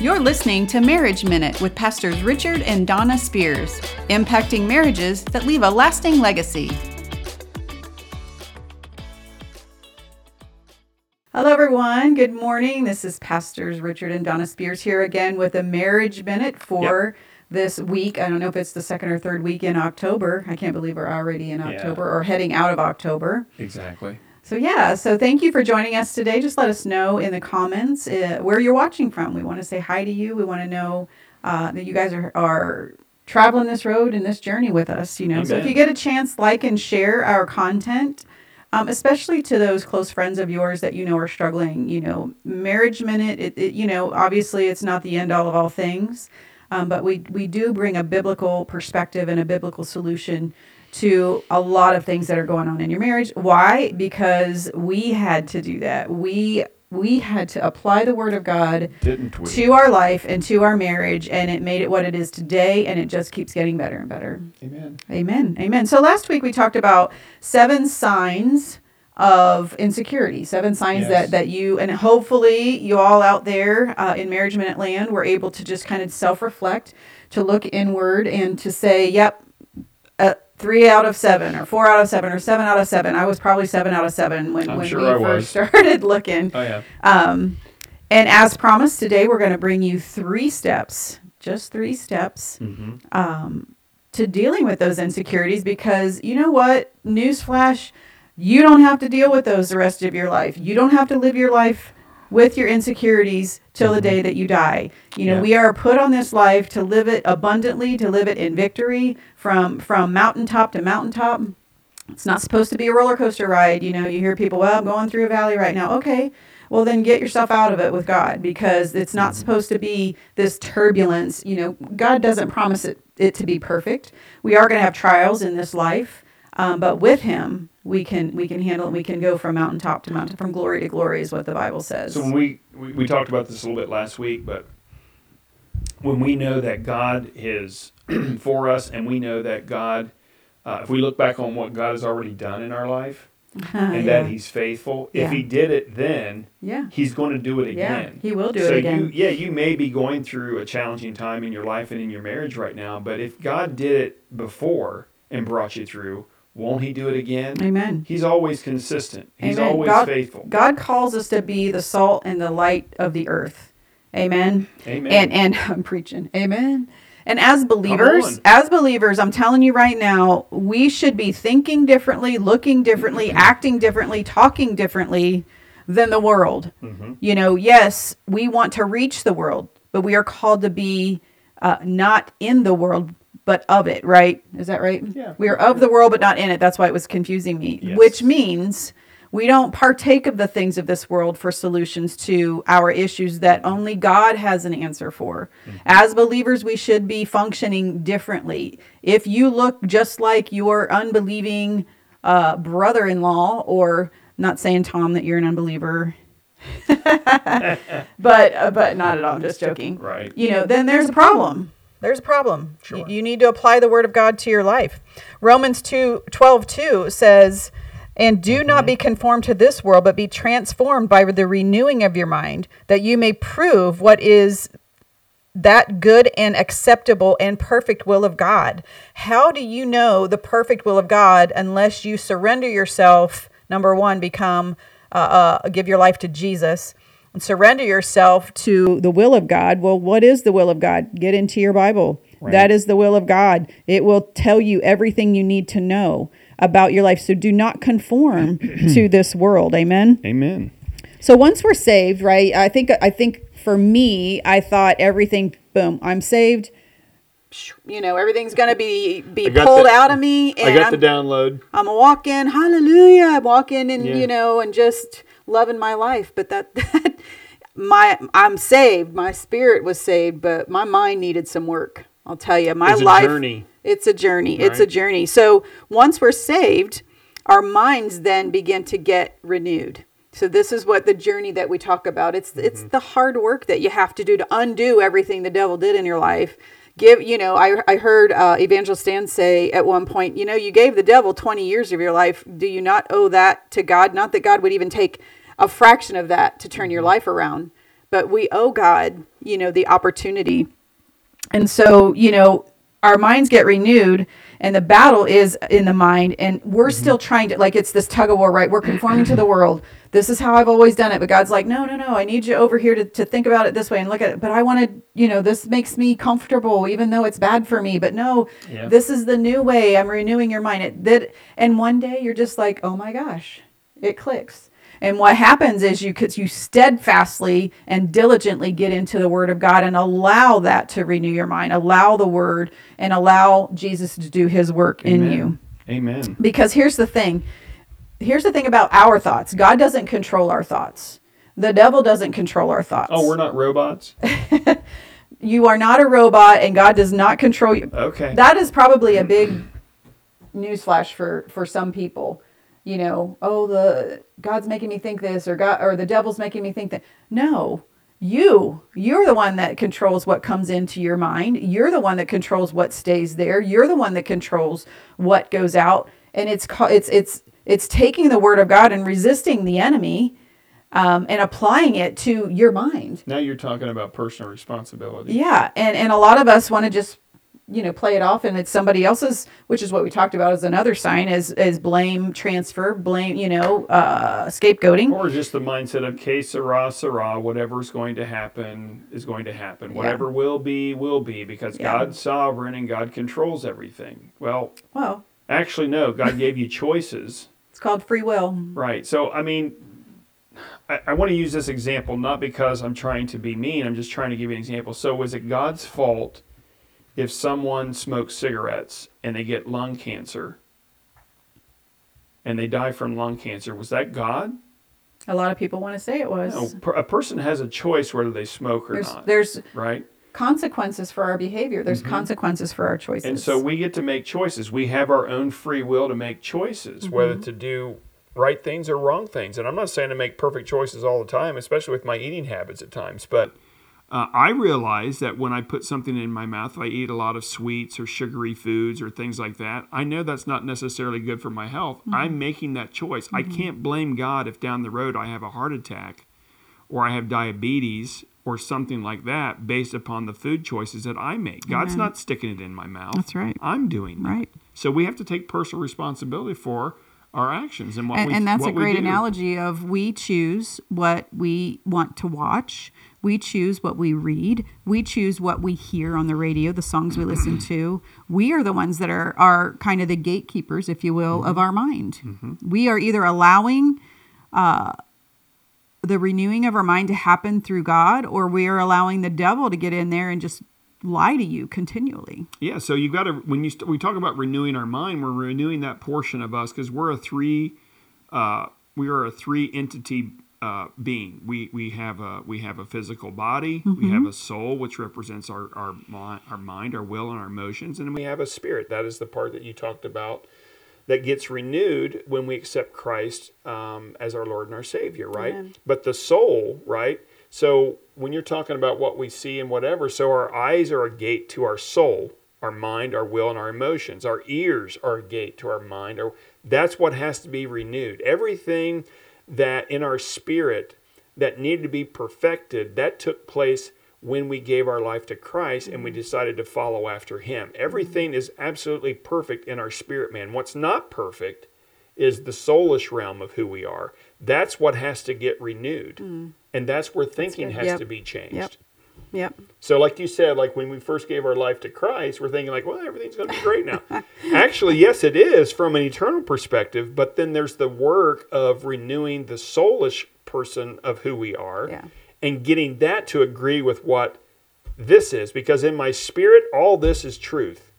You're listening to Marriage Minute with Pastors Richard and Donna Spears, impacting marriages that leave a lasting legacy. Hello, everyone. Good morning. This is Pastors Richard and Donna Spears here again with a Marriage Minute for. Yep this week. I don't know if it's the second or third week in October. I can't believe we're already in October yeah. or heading out of October. Exactly. So, yeah, so thank you for joining us today. Just let us know in the comments uh, where you're watching from. We want to say hi to you. We want to know uh, that you guys are, are traveling this road and this journey with us, you know. Amen. So, if you get a chance, like and share our content. Um, especially to those close friends of yours that you know are struggling. You know, Marriage Minute, it, it, you know, obviously it's not the end all of all things, um, but we, we do bring a biblical perspective and a biblical solution to a lot of things that are going on in your marriage. Why? Because we had to do that. We we had to apply the word of God to our life and to our marriage, and it made it what it is today, and it just keeps getting better and better. Amen. Amen. Amen. So last week we talked about seven signs of insecurity, seven signs yes. that that you and hopefully you all out there uh, in Marriage Minute Land were able to just kind of self reflect, to look inward, and to say, "Yep." Uh, three out of seven or four out of seven or seven out of seven. I was probably seven out of seven when, when sure we I first was. started looking. Oh, yeah. Um, and as promised, today we're going to bring you three steps, just three steps, mm-hmm. um, to dealing with those insecurities because you know what? Newsflash, you don't have to deal with those the rest of your life. You don't have to live your life with your insecurities till the day mm-hmm. that you die. You know, yeah. we are put on this life to live it abundantly, to live it in victory from from mountaintop to mountaintop. It's not supposed to be a roller coaster ride. You know, you hear people, well, I'm going through a valley right now. Okay, well, then get yourself out of it with God because it's not supposed to be this turbulence. You know, God doesn't promise it, it to be perfect. We are going to have trials in this life, um, but with Him, we can we can handle it. We can go from mountaintop to mountain, from glory to glory, is what the Bible says. So when we, we we talked about this a little bit last week, but when we know that God is for us, and we know that God, uh, if we look back on what God has already done in our life, uh, and yeah. that He's faithful, yeah. if He did it then, yeah, He's going to do it again. Yeah, He will do so it again. So you, yeah, you may be going through a challenging time in your life and in your marriage right now, but if God did it before and brought you through won't he do it again? Amen. He's always consistent. He's Amen. always God, faithful. God calls us to be the salt and the light of the earth. Amen. Amen. And and I'm preaching. Amen. And as believers, as believers, I'm telling you right now, we should be thinking differently, looking differently, acting differently, talking differently than the world. Mm-hmm. You know, yes, we want to reach the world, but we are called to be uh, not in the world, but of it, right? Is that right? Yeah. We are of the world, but not in it. That's why it was confusing me. Yes. Which means we don't partake of the things of this world for solutions to our issues that only God has an answer for. Mm-hmm. As believers, we should be functioning differently. If you look just like your unbelieving uh, brother in law, or not saying, Tom, that you're an unbeliever. but uh, but not at all. I'm just joking. Right. You know, then there's a problem there's a problem. Sure. You, need to apply the word of God to your life. Romans 2 12 2 says, And do mm-hmm. not be conformed to this world, but be transformed by the renewing of your mind, that you may prove what is that good and acceptable and perfect will of God. How do you know the perfect will of God unless you surrender yourself? Number one, become, uh, uh, give your life to Jesus and surrender yourself to the will of God. Well, what is the will of God? Get into your Bible. Right. That is the will of God. It will tell you everything you need to know about your life. So do not conform to this world. Amen. Amen. So once we're saved, right? I think I think for me, I thought everything boom, I'm saved. You know, everything's gonna be be pulled the, out of me. I got I'm, the download. I'm a walk in, hallelujah. I'm walking and yeah. you know, and just loving my life. But that that my I'm saved. My spirit was saved, but my mind needed some work. I'll tell you, my it's life. Journey. It's a journey. Right. It's a journey. So once we're saved, our minds then begin to get renewed. So this is what the journey that we talk about. It's mm-hmm. it's the hard work that you have to do to undo everything the devil did in your life. Give you know I I heard uh, Evangelist Stan say at one point you know you gave the devil twenty years of your life. Do you not owe that to God? Not that God would even take a fraction of that to turn your mm-hmm. life around. but we owe God, you know, the opportunity. And so, you know, our minds get renewed and the battle is in the mind and we're mm-hmm. still trying to like it's this tug of war right? We're conforming to the world. This is how i've always done it. But god's like no no no. I need you over here to, to think about it this way and look at it. But i want to you know this makes me comfortable even though it's bad for me. But no yeah. this is the new way. I'm renewing your mind. It, that and one day you're just like oh my gosh it clicks and what happens is you you steadfastly and diligently get into the Word of God and allow that to renew your mind. Allow the Word and allow Jesus to do His work Amen. in you. Amen. Because here's the thing. Here's the thing about our thoughts. God doesn't control our thoughts. The devil doesn't control our thoughts. Oh, we're not robots. you are not a robot, and God does not control you. Okay. That is probably a big newsflash for for some people you know, oh, the God's making me think this or God or the devil's making me think that. No, you you're the one that controls what comes into your mind. You're the one that controls what stays there. You're the one that controls what goes out. And it's it's it's it's taking the word of God and resisting the enemy. Um, and applying it to your mind. Now you're talking about personal responsibility. Yeah, and and a lot of us want to just you know play it off and it's somebody else's which is what we talked about as another sign is is blame transfer blame you know uh scapegoating. Or just the mindset of que sera sera whatever's going to happen is going to happen. Whatever will be will be because yeah. god's sovereign and god controls everything. Well well. actually no. God gave you choices. It's called free will. Right. So i mean I, I want to use this example not because i'm trying to be mean i'm just trying to give you an example. So was it god's fault if someone smokes cigarettes and they get lung cancer and they die from lung cancer, was that God? A lot of people want to say it was. No, a person has a choice whether they smoke or there's, not. There's right consequences for our behavior. There's mm-hmm. consequences for our choices. And so we get to make choices. We have our own free will to make choices, mm-hmm. whether to do right things or wrong things. And I'm not saying to make perfect choices all the time, especially with my eating habits at times, but uh, I realize that when I put something in my mouth, I eat a lot of sweets or sugary foods or things like that. I know that's not necessarily good for my health. Mm-hmm. I'm making that choice. Mm-hmm. I can't blame God if down the road I have a heart attack or I have diabetes or something like that based upon the food choices that I make. God's not sticking it in my mouth. That's right. I'm doing right. So we have to take personal responsibility for our actions and what and, we and that's a great analogy of we choose what we want to watch we choose what we read. We choose what we hear on the radio, the songs we listen to. We are the ones that are, are kind of the gatekeepers, if you will, mm-hmm. of our mind. Mm-hmm. We are either allowing uh, the renewing of our mind to happen through God, or we are allowing the devil to get in there and just lie to you continually. Yeah, so you've got to when you st- we talk about renewing our mind, we're renewing that portion of us because we're a three uh, we are a three entity uh, being. We we have a we have a physical body. Mm-hmm. We have a soul, which represents our our our mind, our will, and our emotions, and we have a spirit. That is the part that you talked about that gets renewed when we accept Christ um, as our Lord and our Savior, right? Amen. But the soul, right? So when you're talking about what we see and whatever, so our eyes are a gate to our soul, our mind, our will, and our emotions. Our ears are a gate to our mind. Or that's what has to be renewed. Everything that in our spirit that needed to be perfected, that took place when we gave our life to Christ and we mm-hmm. decided to follow after Him. Everything is absolutely perfect in our spirit man. What's not perfect is the soulish realm of who we are. That's what has to get renewed. Mm. And that's where thinking that's has yep. to be changed. Yep. Yep. So, like you said, like when we first gave our life to Christ, we're thinking like, well, everything's going to be great now. Actually, yes, it is from an eternal perspective. But then there's the work of renewing the soulish person of who we are, yeah. and getting that to agree with what this is. Because in my spirit, all this is truth,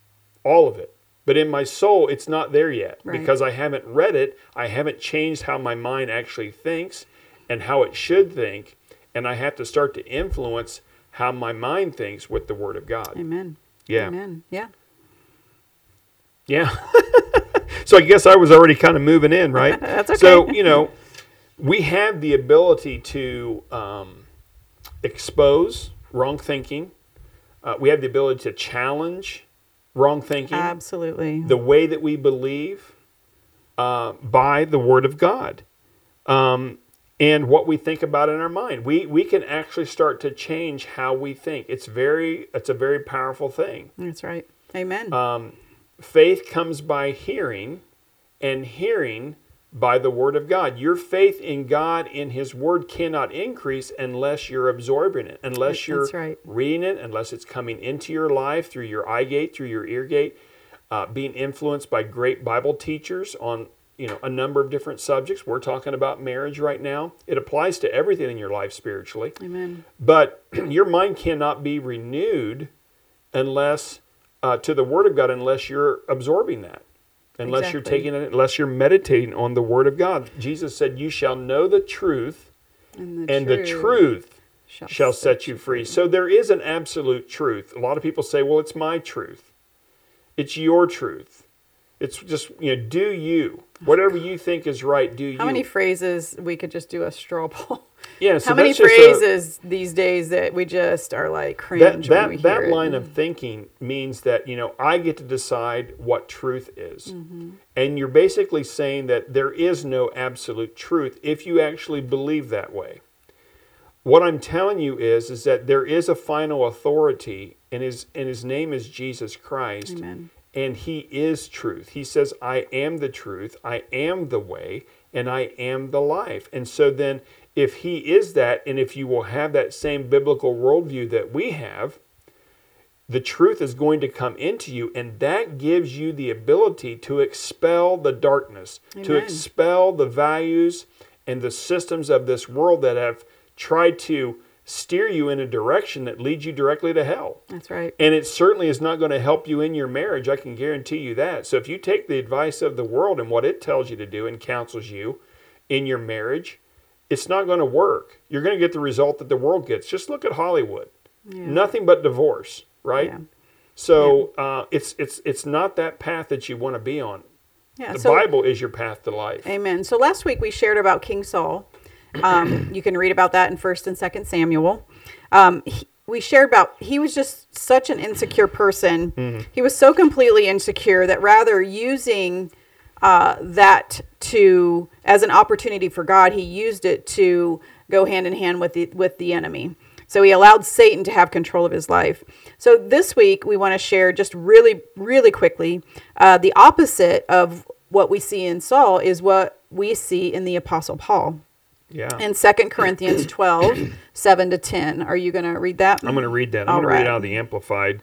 all of it. But in my soul, it's not there yet right. because I haven't read it. I haven't changed how my mind actually thinks and how it should think, and I have to start to influence how my mind thinks with the Word of God. Amen. Yeah. Amen. Yeah. Yeah. so I guess I was already kind of moving in, right? That's okay. So, you know, we have the ability to um, expose wrong thinking. Uh, we have the ability to challenge wrong thinking. Absolutely. The way that we believe uh, by the Word of God. Um, and what we think about in our mind. We we can actually start to change how we think. It's very it's a very powerful thing. That's right. Amen. Um, faith comes by hearing, and hearing by the word of God. Your faith in God in His Word cannot increase unless you're absorbing it, unless you're right. reading it, unless it's coming into your life through your eye gate, through your ear gate, uh, being influenced by great Bible teachers on you know a number of different subjects. We're talking about marriage right now. It applies to everything in your life spiritually. Amen. But your mind cannot be renewed unless uh, to the Word of God unless you're absorbing that unless you're taking it unless you're meditating on the word of god jesus said you shall know the truth And the and the truth shall set you free so there is an absolute truth a lot of people say well it's my truth it's your truth it's just you know do you whatever you think is right do you How many phrases we could just do a straw poll? yeah so How many just a- phrases these days that we just are like cringe that when we that, hear that it? line of thinking means that you know i get to decide what truth is Mm-hmm. and you're basically saying that there is no absolute truth if you actually believe that way what i'm telling you is is that there is a final authority and his and his name is jesus christ Amen. And he is truth. He says, I am the truth, I am the way, and I am the life. And so then, if he is that, and if you will have that same biblical worldview that we have, the truth is going to come into you, and that gives you the ability to expel the darkness, to expel the values and the systems of this world that have tried to steer you in a direction that leads you directly to hell. That's right. And it certainly is not going to help you in your marriage. I can guarantee you that. So if you take the advice of the world and what it tells you to do and counsels you in your marriage, it's not going to work. You're going to get the result that the world gets. Just look at Hollywood. Nothing but divorce, right? Yeah. So uh, it's it's it's not that path that you want to be on. Yeah. The so Bible is your path to life. Amen. So last week we shared about King Saul. Um, you can read about that in First and Second Samuel. Um, he- we shared about he was just such an insecure person. He was so completely insecure that rather using uh, that to as an opportunity for God, he used it to go hand in hand with the with the enemy. So he allowed Satan to have control of his life. So this week we want to share just really, really quickly uh, the opposite of what we see in Saul is what we see in the Apostle Paul Yeah. in 2 Corinthians 12, 7 to 10. Are you going to read that? I'm going to read that. I'm going to read right. out of the Amplified.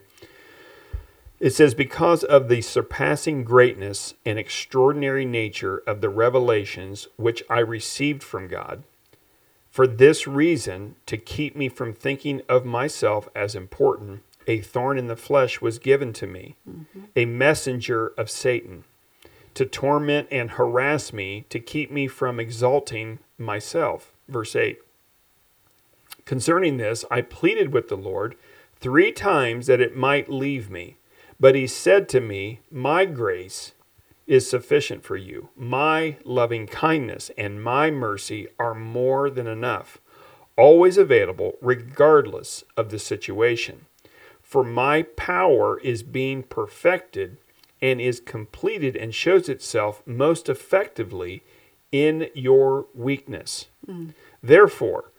It says, Because of the surpassing greatness and extraordinary nature of the revelations which I received from God, for this reason, to keep me from thinking of myself as important, a thorn in the flesh was given to me, mm-hmm. a messenger of Satan, to torment and harass me, to keep me from exalting myself. Verse 8. Concerning this, I pleaded with the Lord three times that it might leave me. But he said to me, My grace is sufficient for you. My loving kindness and my mercy are more than enough, always available, regardless of the situation. For my power is being perfected and is completed and shows itself most effectively in your weakness. Hmm. Therefore,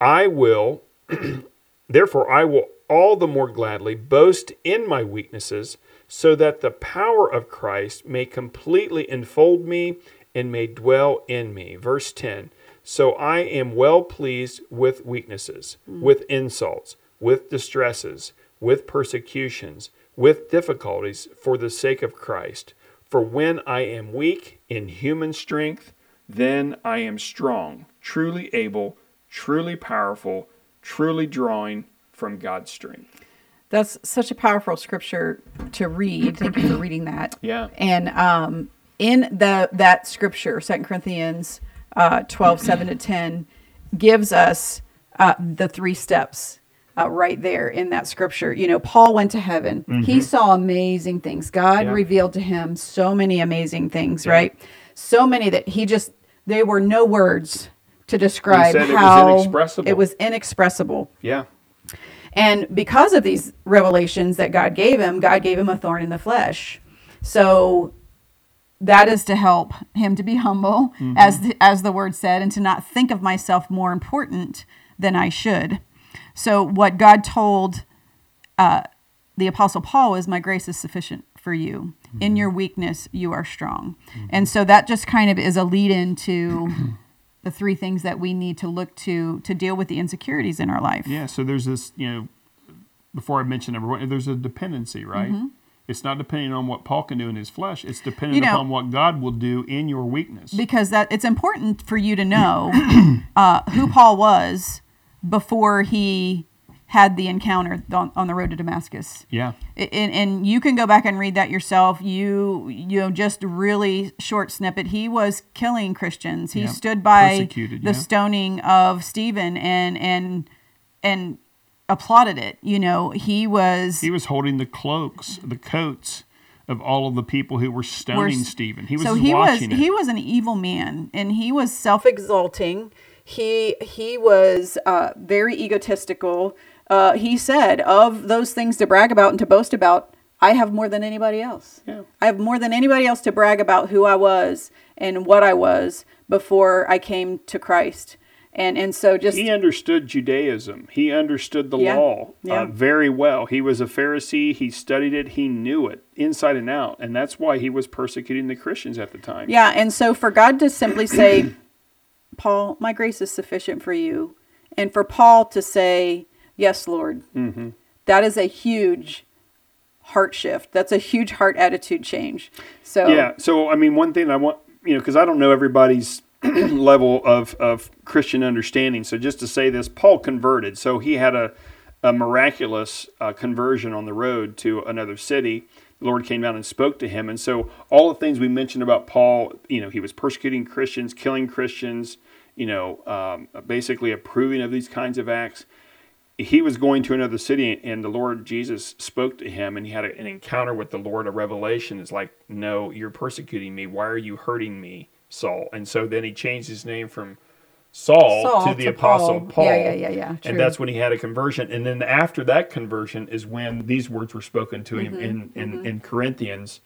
I will therefore I will all the more gladly boast in my weaknesses so that the power of Christ may completely enfold me and may dwell in me. Verse 10. So I am well pleased with weaknesses, hmm. with insults, with distresses, with persecutions, with difficulties for the sake of Christ. For when I am weak in human strength, then I am strong, truly able, truly powerful, truly drawing from God's strength. That's such a powerful scripture to read. Thank you for reading that. Yeah. And um, in the that scripture, Second Corinthians uh, 12, 7 to 10, gives us uh, the three steps uh, right there in that scripture. You know, Paul went to heaven. He saw amazing things. God Yeah. revealed to him so many amazing things, right? So many that he just, there were no words to describe said it was how inexpressible. it was inexpressible. Yeah. And because of these revelations that God gave him, God gave him a thorn in the flesh. So that is to help him to be humble, as the, as the word said, and to not think of myself more important than I should. So what God told uh, the apostle Paul is, "My grace is sufficient for you. In your weakness, you are strong." And so that just kind of is a lead into the three things that we need to look to to deal with the insecurities in our life. Yeah, so there's this, you know, before I mention number one, there's a dependency, right? It's not depending on what Paul can do in his flesh. It's dependent You know- upon what God will do in your weakness. because that it's important for you to know uh, who Paul was before he had the encounter on, on the road to Damascus. yeah. And, and you can go back and read that yourself. You you know just really short snippet. He was killing Christians. He Yeah. stood by Persecuted, the yeah. stoning of Stephen and and and applauded it. You know he was He was holding the cloaks, the coats of all of the people who were stoning Stephen. He was so he watching was it. he was an evil man and he was self-exalting he he was uh, very egotistical uh, he said of those things to brag about and to boast about i have more than anybody else Yeah. i have more than anybody else to brag about who i was and what i was before i came to christ and and so just he understood Judaism. He understood the Yeah. law Yeah. uh, very well. He was a Pharisee. He studied it. He knew it inside and out. And that's why he was persecuting the Christians at the time. Yeah, and so for God to simply say, Paul, my grace is sufficient for you, and for Paul to say, Yes, Lord, that is a huge heart shift. That's a huge heart attitude change. So, Yeah. So, I mean, one thing I want, you know, because I don't know everybody's level of, of Christian understanding. So, just to say this, Paul converted. So, he had a, a miraculous uh, conversion on the road to another city. The Lord came down and spoke to him. And so, all the things we mentioned about Paul, you know, he was persecuting Christians, killing Christians, you know, um, basically approving of these kinds of acts he was going to another city and the Lord Jesus spoke to him and he had an encounter with the Lord, a revelation. It's like, no, you're persecuting me. Why are you hurting me, Saul? And so then he changed his name from Saul, Saul to the to Apostle Paul. Paul. Yeah, yeah, yeah, yeah. True. And that's when he had a conversion. And then after that conversion is when these words were spoken to him Mm-hmm, in, in, in Corinthians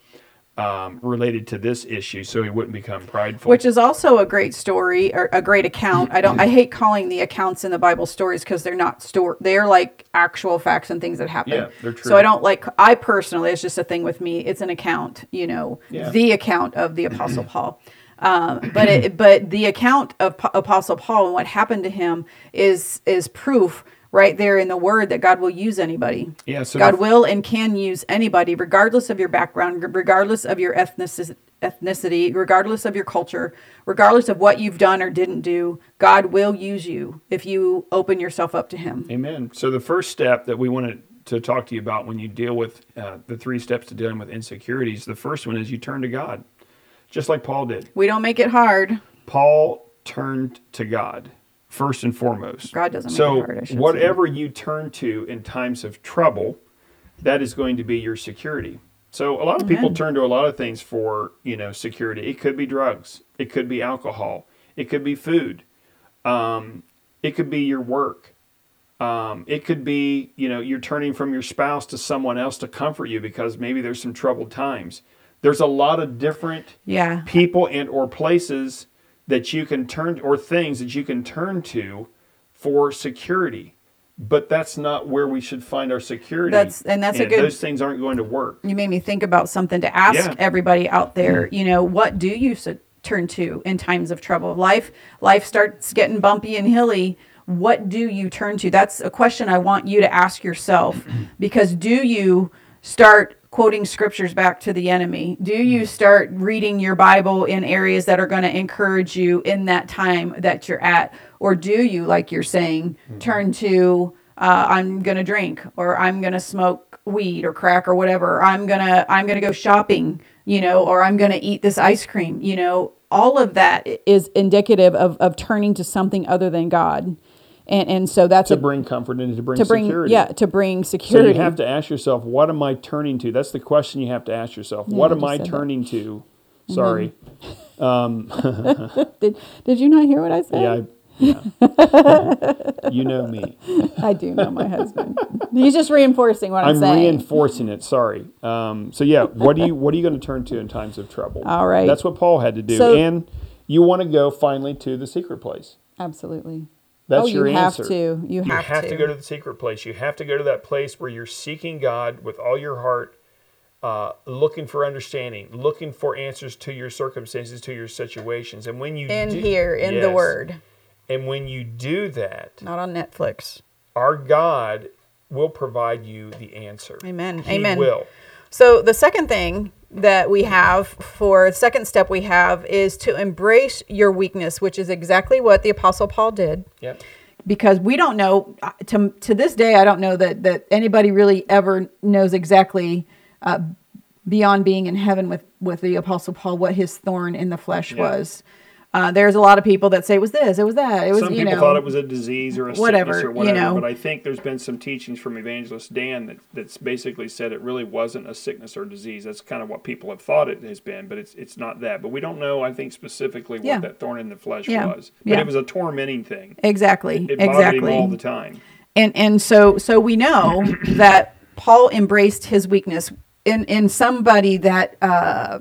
um, related to this issue so he wouldn't become prideful. which is also a great story or a great account. I don't. I hate calling the accounts in the Bible stories because they're not store. They're like actual facts and things that happen. Yeah, they're true. So I don't like. I personally, it's just a thing with me. It's an account. You know, Yeah. the account of the Apostle Paul. Um, but it, but the account of Apostle Paul and what happened to him is is proof right there in the Word that God will use anybody. Yeah, so God will and can use anybody, regardless of your background, regardless of your ethnicity, ethnicity, regardless of your culture, regardless of what you've done or didn't do. God will use you if you open yourself up to Him. Amen. So the first step that we wanted to talk to you about when you deal with uh, the three steps to dealing with insecurities, the first one is you turn to God, just like Paul did. We don't make it hard. Paul turned to God first and foremost. God doesn't make so it hard, I should say. whatever you turn to in times of trouble, that is going to be your security. So a lot of people turn to a lot of things for you know security. It could be drugs. It could be alcohol. It could be food. Um, it could be your work. Um, it could be, you know, you're turning from your spouse to someone else to comfort you because maybe there's some troubled times. There's a lot of different Yeah. people and or places that you can turn or things that you can turn to for security. But that's not where we should find our security. That's- and that's a good- Those things aren't going to work. You made me think about something to ask Yeah. everybody out there. Mm-hmm. You know, what do you s- turn to in times of trouble? Life, life starts getting bumpy and hilly. What do you turn to? That's a question I want you to ask yourself. Because do you start quoting scriptures back to the enemy? Do you start reading your Bible in areas that are going to encourage you in that time that you're at? Or do you, like you're saying, turn to uh, I'm gonna drink or I'm gonna smoke weed or crack or whatever. I'm gonna I'm gonna go shopping, you know, or I'm gonna eat this ice cream. You know, all of that is indicative of of turning to something other than God, and and so that's To a, bring comfort and to bring to bring security. yeah to bring security. So you have to ask yourself, what am I turning to? That's the question you have to ask yourself. Yeah, what I am I said that. turning to? Sorry. did did you not hear what I said? Yeah, I, Yeah. you know me. I do know my husband. He's just reinforcing what I'm, I'm saying. reinforcing it. Sorry. Um, so yeah, what do you what are you going to turn to in times of trouble? All right. That's what Paul had to do, So- and you want to go finally to the secret place. Absolutely. That's oh, your you answer. have to. You You have, have to go to the secret place. You have to go to that place where you're seeking God with all your heart, uh, looking for understanding, looking for answers to your circumstances, to your situations. And when you in do- here in the Word, and when you do that, not on Netflix. our God will provide you the answer. Amen. He Amen. will. So the second thing that we have for the second step we have is to embrace your weakness, which is exactly what the apostle Paul did. Yep. Because we don't know uh, to to this day, I don't know that that anybody really ever knows exactly uh, beyond being in heaven with with the apostle Paul what his thorn in the flesh Yeah. was. Uh, there's a lot of people that say it was this, it was that, it was Some you people know. thought it was a disease or a whatever, sickness or you whatever, know. but I think there's been some teachings from Evangelist Dan that that's basically said it really wasn't a sickness or disease. That's kind of what people have thought it has been, but it's it's not that. But we don't know. I think specifically what Yeah. that thorn in the flesh Yeah. was, but Yeah. it was a tormenting thing. exactly, It bothered exactly. him all the time. and and so so we know that Paul embraced his weakness in in somebody that uh,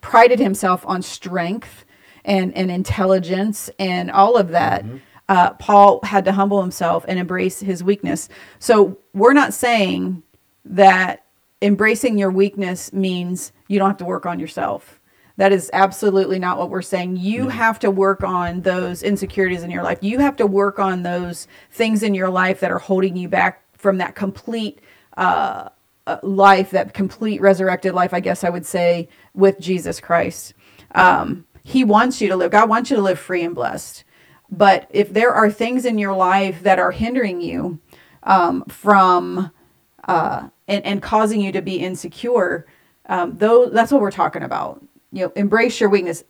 prided himself on strength and and intelligence and all of that. Uh, Paul had to humble himself and embrace his weakness. So we're not saying that embracing your weakness means you don't have to work on yourself. That is absolutely not what we're saying. You have to work on those insecurities in your life. You have to work on those things in your life that are holding you back from that complete uh, uh, life, that complete resurrected life, I guess I would say, with Jesus Christ. Um, he wants you to live, God wants you to live free and blessed. But if there are things in your life that are hindering you um, from uh, and, and causing you to be insecure, um, though that's what we're talking about. You know, embrace your weakness.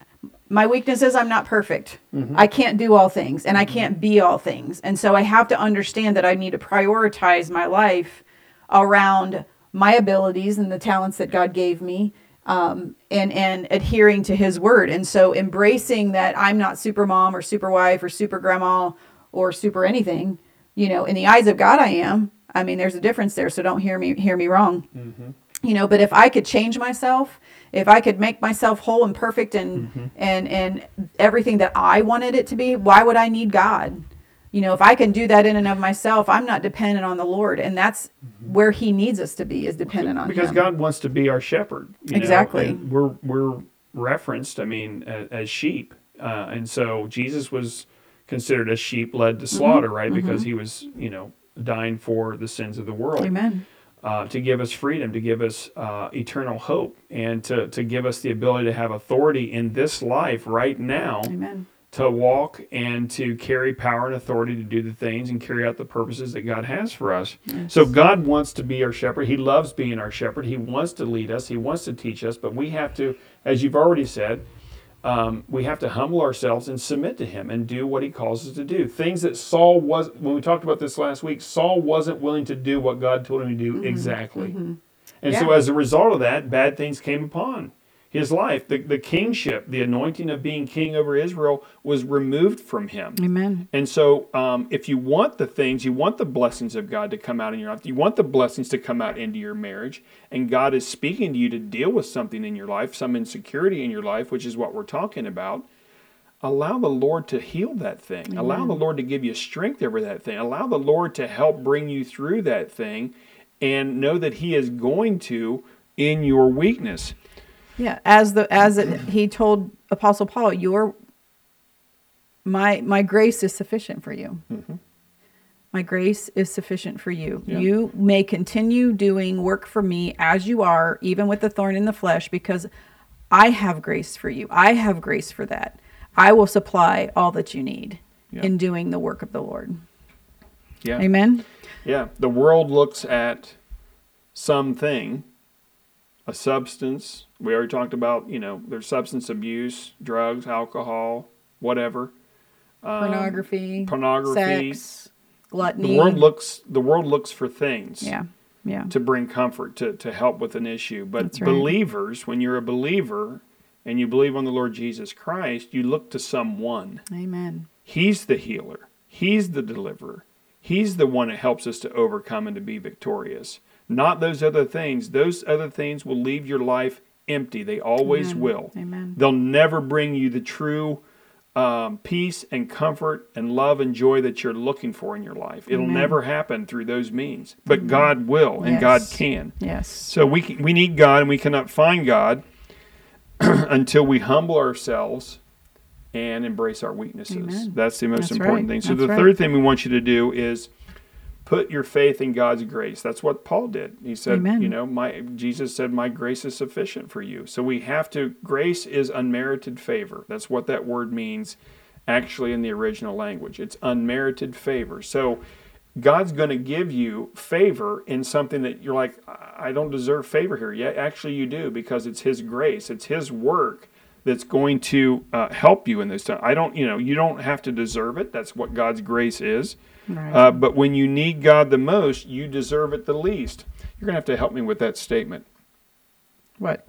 My weakness is I'm not perfect. I can't do all things and I can't be all things. And so I have to understand that I need to prioritize my life around my abilities and the talents that God gave me um, and and adhering to His word. And so embracing that I'm not super mom or super wife or super grandma or super anything. You know, in the eyes of God, I am. I mean, there's a difference there. So don't hear me hear me wrong. You know, but if I could change myself, if I could make myself whole and perfect and and and everything that I wanted it to be, why would I need God? You know, if I can do that in and of myself, I'm not dependent on the Lord, and that's where He needs us to be is dependent on Him. because Him. God wants to be our shepherd. you Exactly. we're we're referenced. I mean, as, as sheep, uh, and so Jesus was considered a sheep led Mm-hmm. to slaughter, right? Because he was, you know, dying for the sins of the world. Amen. Uh, to give us freedom, to give us uh, eternal hope, and to, to give us the ability to have authority in this life right now Amen. To walk and to carry power and authority to do the things and carry out the purposes that God has for us. So God wants to be our shepherd. He loves being our shepherd. He wants to lead us. He wants to teach us. But we have to, as you've already said, um, we have to humble ourselves and submit to Him and do what He calls us to do. Things that Saul was, when we talked about this last week, Saul wasn't willing to do what God told him to do exactly. And so as a result of that, bad things came upon his life. The, the kingship, the anointing of being king over Israel was removed from him. Amen. And so, um, if you want the things, you want the blessings of God to come out in your life, you want the blessings to come out into your marriage, and God is speaking to you to deal with something in your life, some insecurity in your life, which is what we're talking about, allow the Lord to heal that thing. Allow the Lord to give you strength over that thing. Allow the Lord to help bring you through that thing, and know that He is going to in your weakness. Yeah, as the as it, mm-hmm. he told Apostle Paul, your my my grace is sufficient for you. Mm-hmm. My grace is sufficient for you. Yeah. You may continue doing work for me as you are, even with the thorn in the flesh, because I have grace for you. I have grace for that. I will supply all that you need Yeah. in doing the work of the Lord. Yeah. Amen. Yeah, the world looks at something, a substance. We already talked about, you know, there's substance abuse, drugs, alcohol, whatever. Pornography, um, pornography. sex, gluttony. The world looks the world looks for things yeah, yeah. to bring comfort, to, to help with an issue. But right. believers, when you're a believer, and you believe on the Lord Jesus Christ, you look to someone. Amen. He's the healer, He's the deliverer, He's the one that helps us to overcome and to be victorious. Not those other things. Those other things will leave your life empty. They always Amen. will. Amen. They'll never bring you the true um, peace and comfort and love and joy that you're looking for in your life. It'll Amen. never happen through those means, but God will and God can. Yes. So we can- we need God, and we cannot find God until we humble ourselves and embrace our weaknesses. Amen. That's the most That's important right. thing. So That's the right. third thing we want you to do is put your faith in God's grace. That's what Paul did. He said, Amen. you know, my Jesus said, "My grace is sufficient for you." So we have to. Grace is unmerited favor. That's what that word means, actually, in the original language. It's unmerited favor. So. God's going to give you favor in something that you're like, I I don't deserve favor here. Yeah, actually, you do because it's His grace, it's His work that's going to uh, help you in this time. I don't, you know, you don't have to deserve it. That's what God's grace is. Right. Uh, but when you need God the most, you deserve it the least. You're going to have to help me with that statement. what?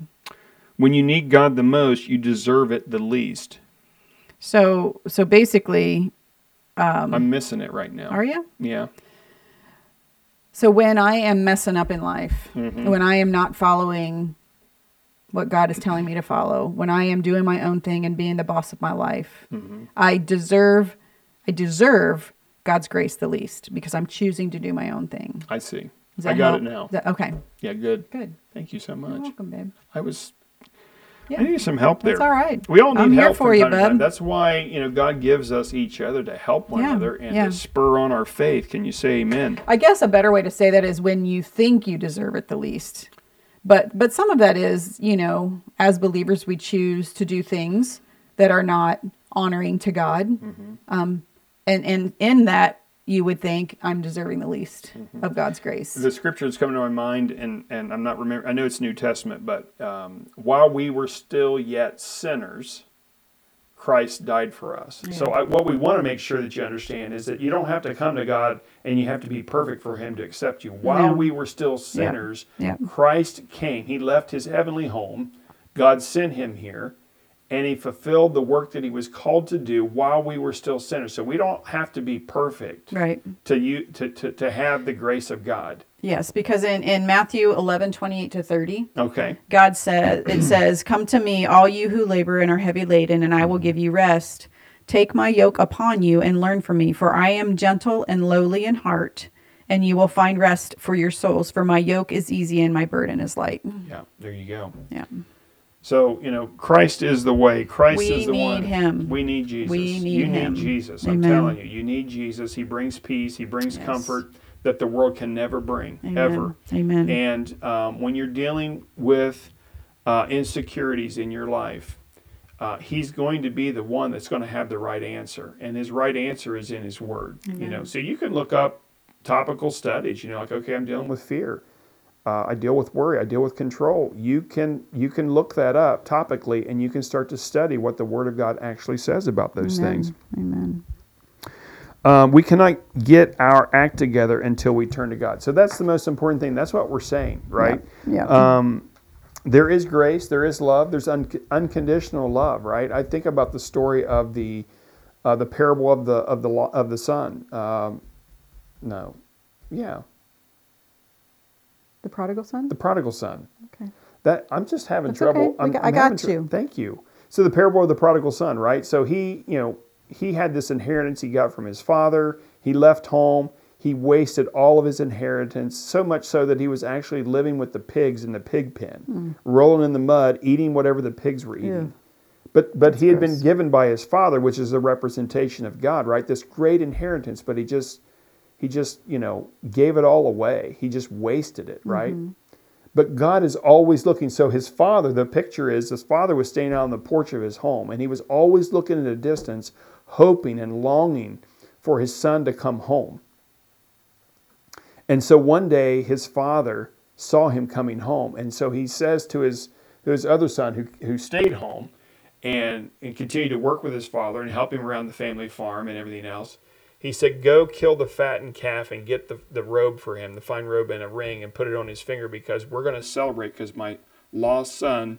When you need God the most, you deserve it the least. So so basically, um, I'm missing it right now. Are you? Yeah. So when I am messing up in life, Mm-hmm. when I am not following what God is telling me to follow, when I am doing my own thing and being the boss of my life, Mm-hmm. I deserve I deserve God's grace the least because I'm choosing to do my own thing. I see. I got help? it now. That- okay. Yeah, good. Good. Thank you so You're much. welcome, babe. I was. Yeah. I need some help there. That's all right. We all need I'm here help for from you, time. That's why you know God gives us each other to help one Yeah, another and yeah. to spur on our faith. Can you say Amen? I guess a better way to say that is when you think you deserve it the least. But but some of that is, you know, as believers we choose to do things that are not honoring to God. Mm-hmm. Um and and in that you would think I'm deserving the least of God's grace. The scripture that's coming to my mind, and and I'm not remember. I know it's New Testament, but um, while we were still yet sinners, Christ died for us. So I, what we want to make sure that you understand is that you don't have to come to God and you have to be perfect for Him to accept you. While Yeah. we were still sinners, Yeah. Christ came. He left His heavenly home. God sent Him here. And he fulfilled the work that he was called to do while we were still sinners. So we don't have to be perfect Right. to you to, to, to have the grace of God. Yes, because in, in Matthew 11, 28 to 30, Okay. God says, it says, Come to me, all you who labor and are heavy laden, and I will give you rest. Take my yoke upon you and learn from me, for I am gentle and lowly in heart, and you will find rest for your souls. For my yoke is easy and my burden is light. Yeah, there you go. Yeah. So, you know, Christ is the way. Christ We is the need one. him. We need Jesus. We need you him. need Jesus. I'm telling you. You need Jesus. He brings peace. He brings Yes. comfort that the world can never bring, Amen. ever. Amen. And um, when you're dealing with uh, insecurities in your life, uh, he's going to be the one that's going to have the right answer, and his right answer is in his word. You know, so you can look up topical studies. You know, like okay, I'm dealing with fear. Uh, I deal with worry. I deal with control. You can you can look that up topically, and you can start to study what the Word of God actually says about those things. Amen. Um, we cannot get our act together until we turn to God. So that's the most important thing. That's what we're saying, right? Yeah. Um, there is grace, there is love, there's un- unconditional love, right? I think about the story of the uh, the parable of the of the of the son. Um, no, yeah, the prodigal son? the prodigal son. Okay. That I'm just having That's trouble. okay. I'm, got- I I'm got having tr- you. Thank you. So the parable of the prodigal son, right? So he, you know, he had this inheritance he got from his father. He left home. He wasted all of his inheritance, so much so that he was actually living with the pigs in the pig pen, hmm. rolling in the mud, eating whatever the pigs were eating. Ew. But but he had been given by his father, which is a representation of God, right? This great inheritance, but he just he just, you know, gave it all away. He just wasted it, right? Mm-hmm. But God is always looking. So his father, the picture is his father was staying out on the porch of his home, and he was always looking in the distance, hoping and longing for his son to come home. And so one day his father saw him coming home, and so he says to his to his other son who, who stayed home and, and continued to work with his father and help him around the family farm and everything else. He said, Go kill the fattened calf and get the, the robe for him, the fine robe and a ring, and put it on his finger because we're going to celebrate because my lost son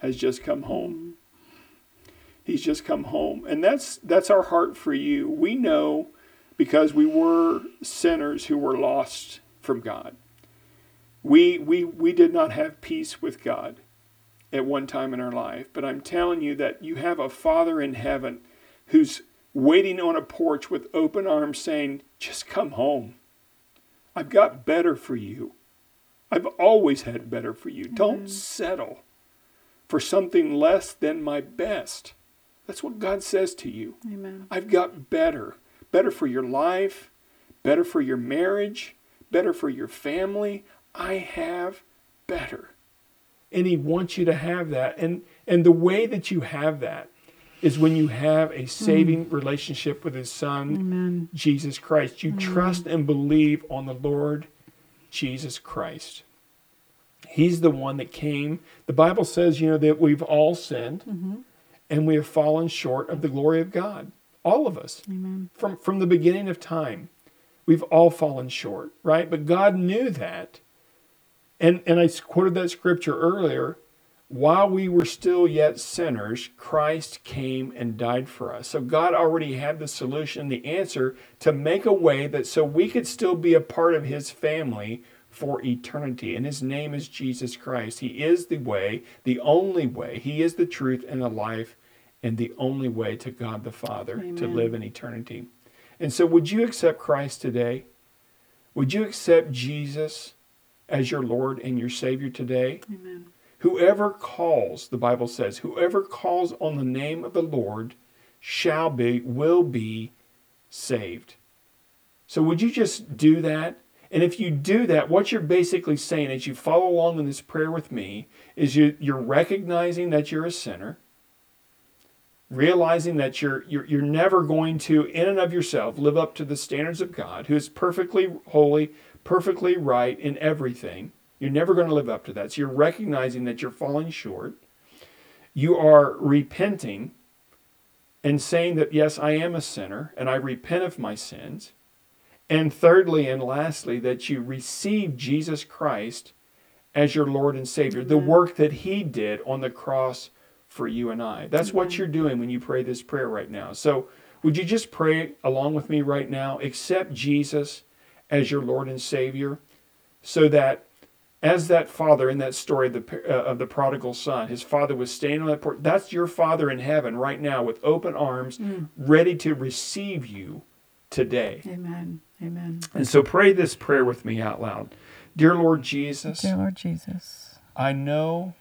has just come home. He's just come home. And that's that's our heart for you. We know because we were sinners who were lost from God. We we we did not have peace with God at one time in our life, but I'm telling you that you have a Father in heaven who's waiting on a porch with open arms saying, "Just come home. I've got better for you. I've always had better for you. Don't mm-hmm. settle for something less than my best." That's what God says to you. Amen. I've got better. Better for your life, better for your marriage, better for your family. I have better. And he wants you to have that. And and the way that you have that is when you have a mm. saving relationship with his son, Amen. Jesus Christ. You trust and believe on the Lord Jesus Christ. He's the one that came. The Bible says, you know, that we've all sinned mm-hmm. and we have fallen short of the glory of God. All of us. Amen. From from the beginning of time. We've all fallen short, right? But God knew that. And and I quoted that scripture earlier. While we were still yet sinners, Christ came and died for us. So God already had the solution, the answer to make a way that so we could still be a part of his family for eternity. And his name is Jesus Christ. He is the way, the only way. He is the truth and the life and the only way to God the Father to live in eternity. And so would you accept Christ today? Would you accept Jesus as your Lord and your Savior today? Amen. Whoever calls, the Bible says, whoever calls on the name of the Lord shall be, will be saved. So would you just do that? And if you do that, what you're basically saying as you follow along in this prayer with me is you, you're recognizing that you're a sinner, realizing that you're, you're, you're never going to, in and of yourself, live up to the standards of God, who is perfectly holy, perfectly right in everything. You're never going to live up to that. So you're recognizing that you're falling short. You are repenting and saying that, yes, I am a sinner and I repent of my sins. And thirdly and lastly, that you receive Jesus Christ as your Lord and Savior, the mm-hmm. work that He did on the cross for you and I. That's what mm-hmm. you're doing when you pray this prayer right now. So, would you just pray along with me right now? Accept Jesus as your Lord and Savior so that as that father in that story of the, uh, of the prodigal son, his father was standing on that porch. That's your father in heaven right now with open arms, ready to receive you today. Amen. Amen. And so pray this prayer with me out loud. Dear Lord Jesus, Dear Lord Jesus, I know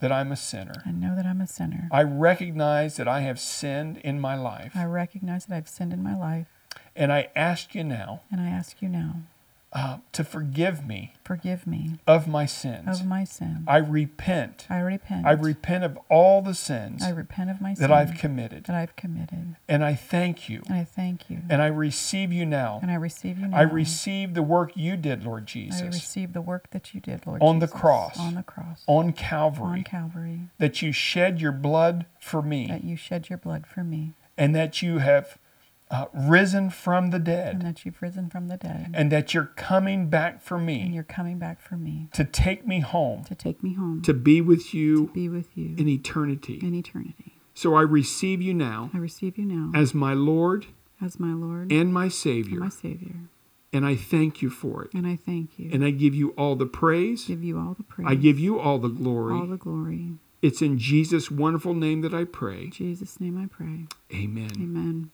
that I'm a sinner. I know that I'm a sinner. I recognize that I have sinned in my life. I recognize that I've sinned in my life, And I ask you now and I ask you now, uh, to forgive me forgive me of my sins. of my sin. I repent. I repent. I repent of all the sins I repent of my sin that I've committed. that I've committed. And I thank you. And I thank you. And I receive you now. And I receive you now. I receive the work you did, Lord Jesus. I receive the work that you did, Lord On the cross. On the cross. on Calvary. On Calvary. that you shed your blood for me, That you shed your blood for me. and that you have uh, risen from the dead. And that you've risen from the dead. and that you're coming back for me. And you're coming back for me to take me home, to take me home. to be with you To be with you in eternity. in eternity. So I receive you now I receive you now as my Lord as my Lord and my and Savior, my Savior. and I thank you for it. And I thank you. And I give you all the praise. give you all the praise. I give you all the glory. all the glory. It's in Jesus' wonderful name that I pray. In Jesus' name I pray. Amen. Amen.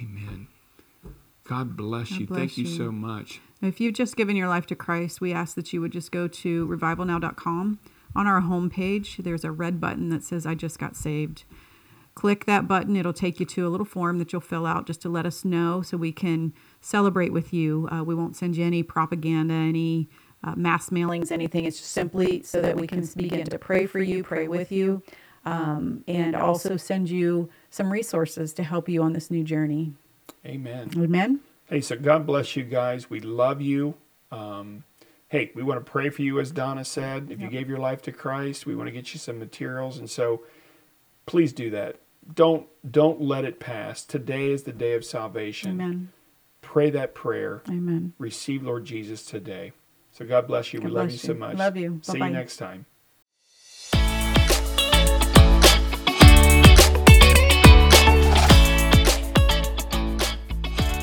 Amen. God bless God you. bless Thank you you. so much. If you've just given your life to Christ, we ask that you would just go to revivalnow.com. On our homepage, there's a red button that says, I just got saved. Click that button. It'll take you to a little form that you'll fill out just to let us know so we can celebrate with you. Uh, we won't send you any propaganda, any uh, mass mailings, anything. It's just simply so that we can begin to pray for you, pray with you, um, and also send you some resources to help you on this new journey. Amen. Amen. Hey, so God bless you guys. We love you. Um, hey, we want to pray for you, as Donna said. If you gave your life to Christ, we want to get you some materials, and so please do that. Don't don't let it pass. Today is the day of salvation. Amen. Pray that prayer. Amen. Receive Lord Jesus today. So God bless you. God we love bless you so much. Love you. See Bye-bye. you next time.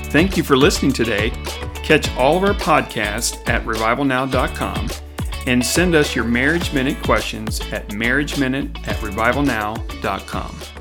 Thank you for listening today. Catch all of our podcasts at revivalnow.com and send us your Marriage Minute questions at marriageminute at revivalnow.com.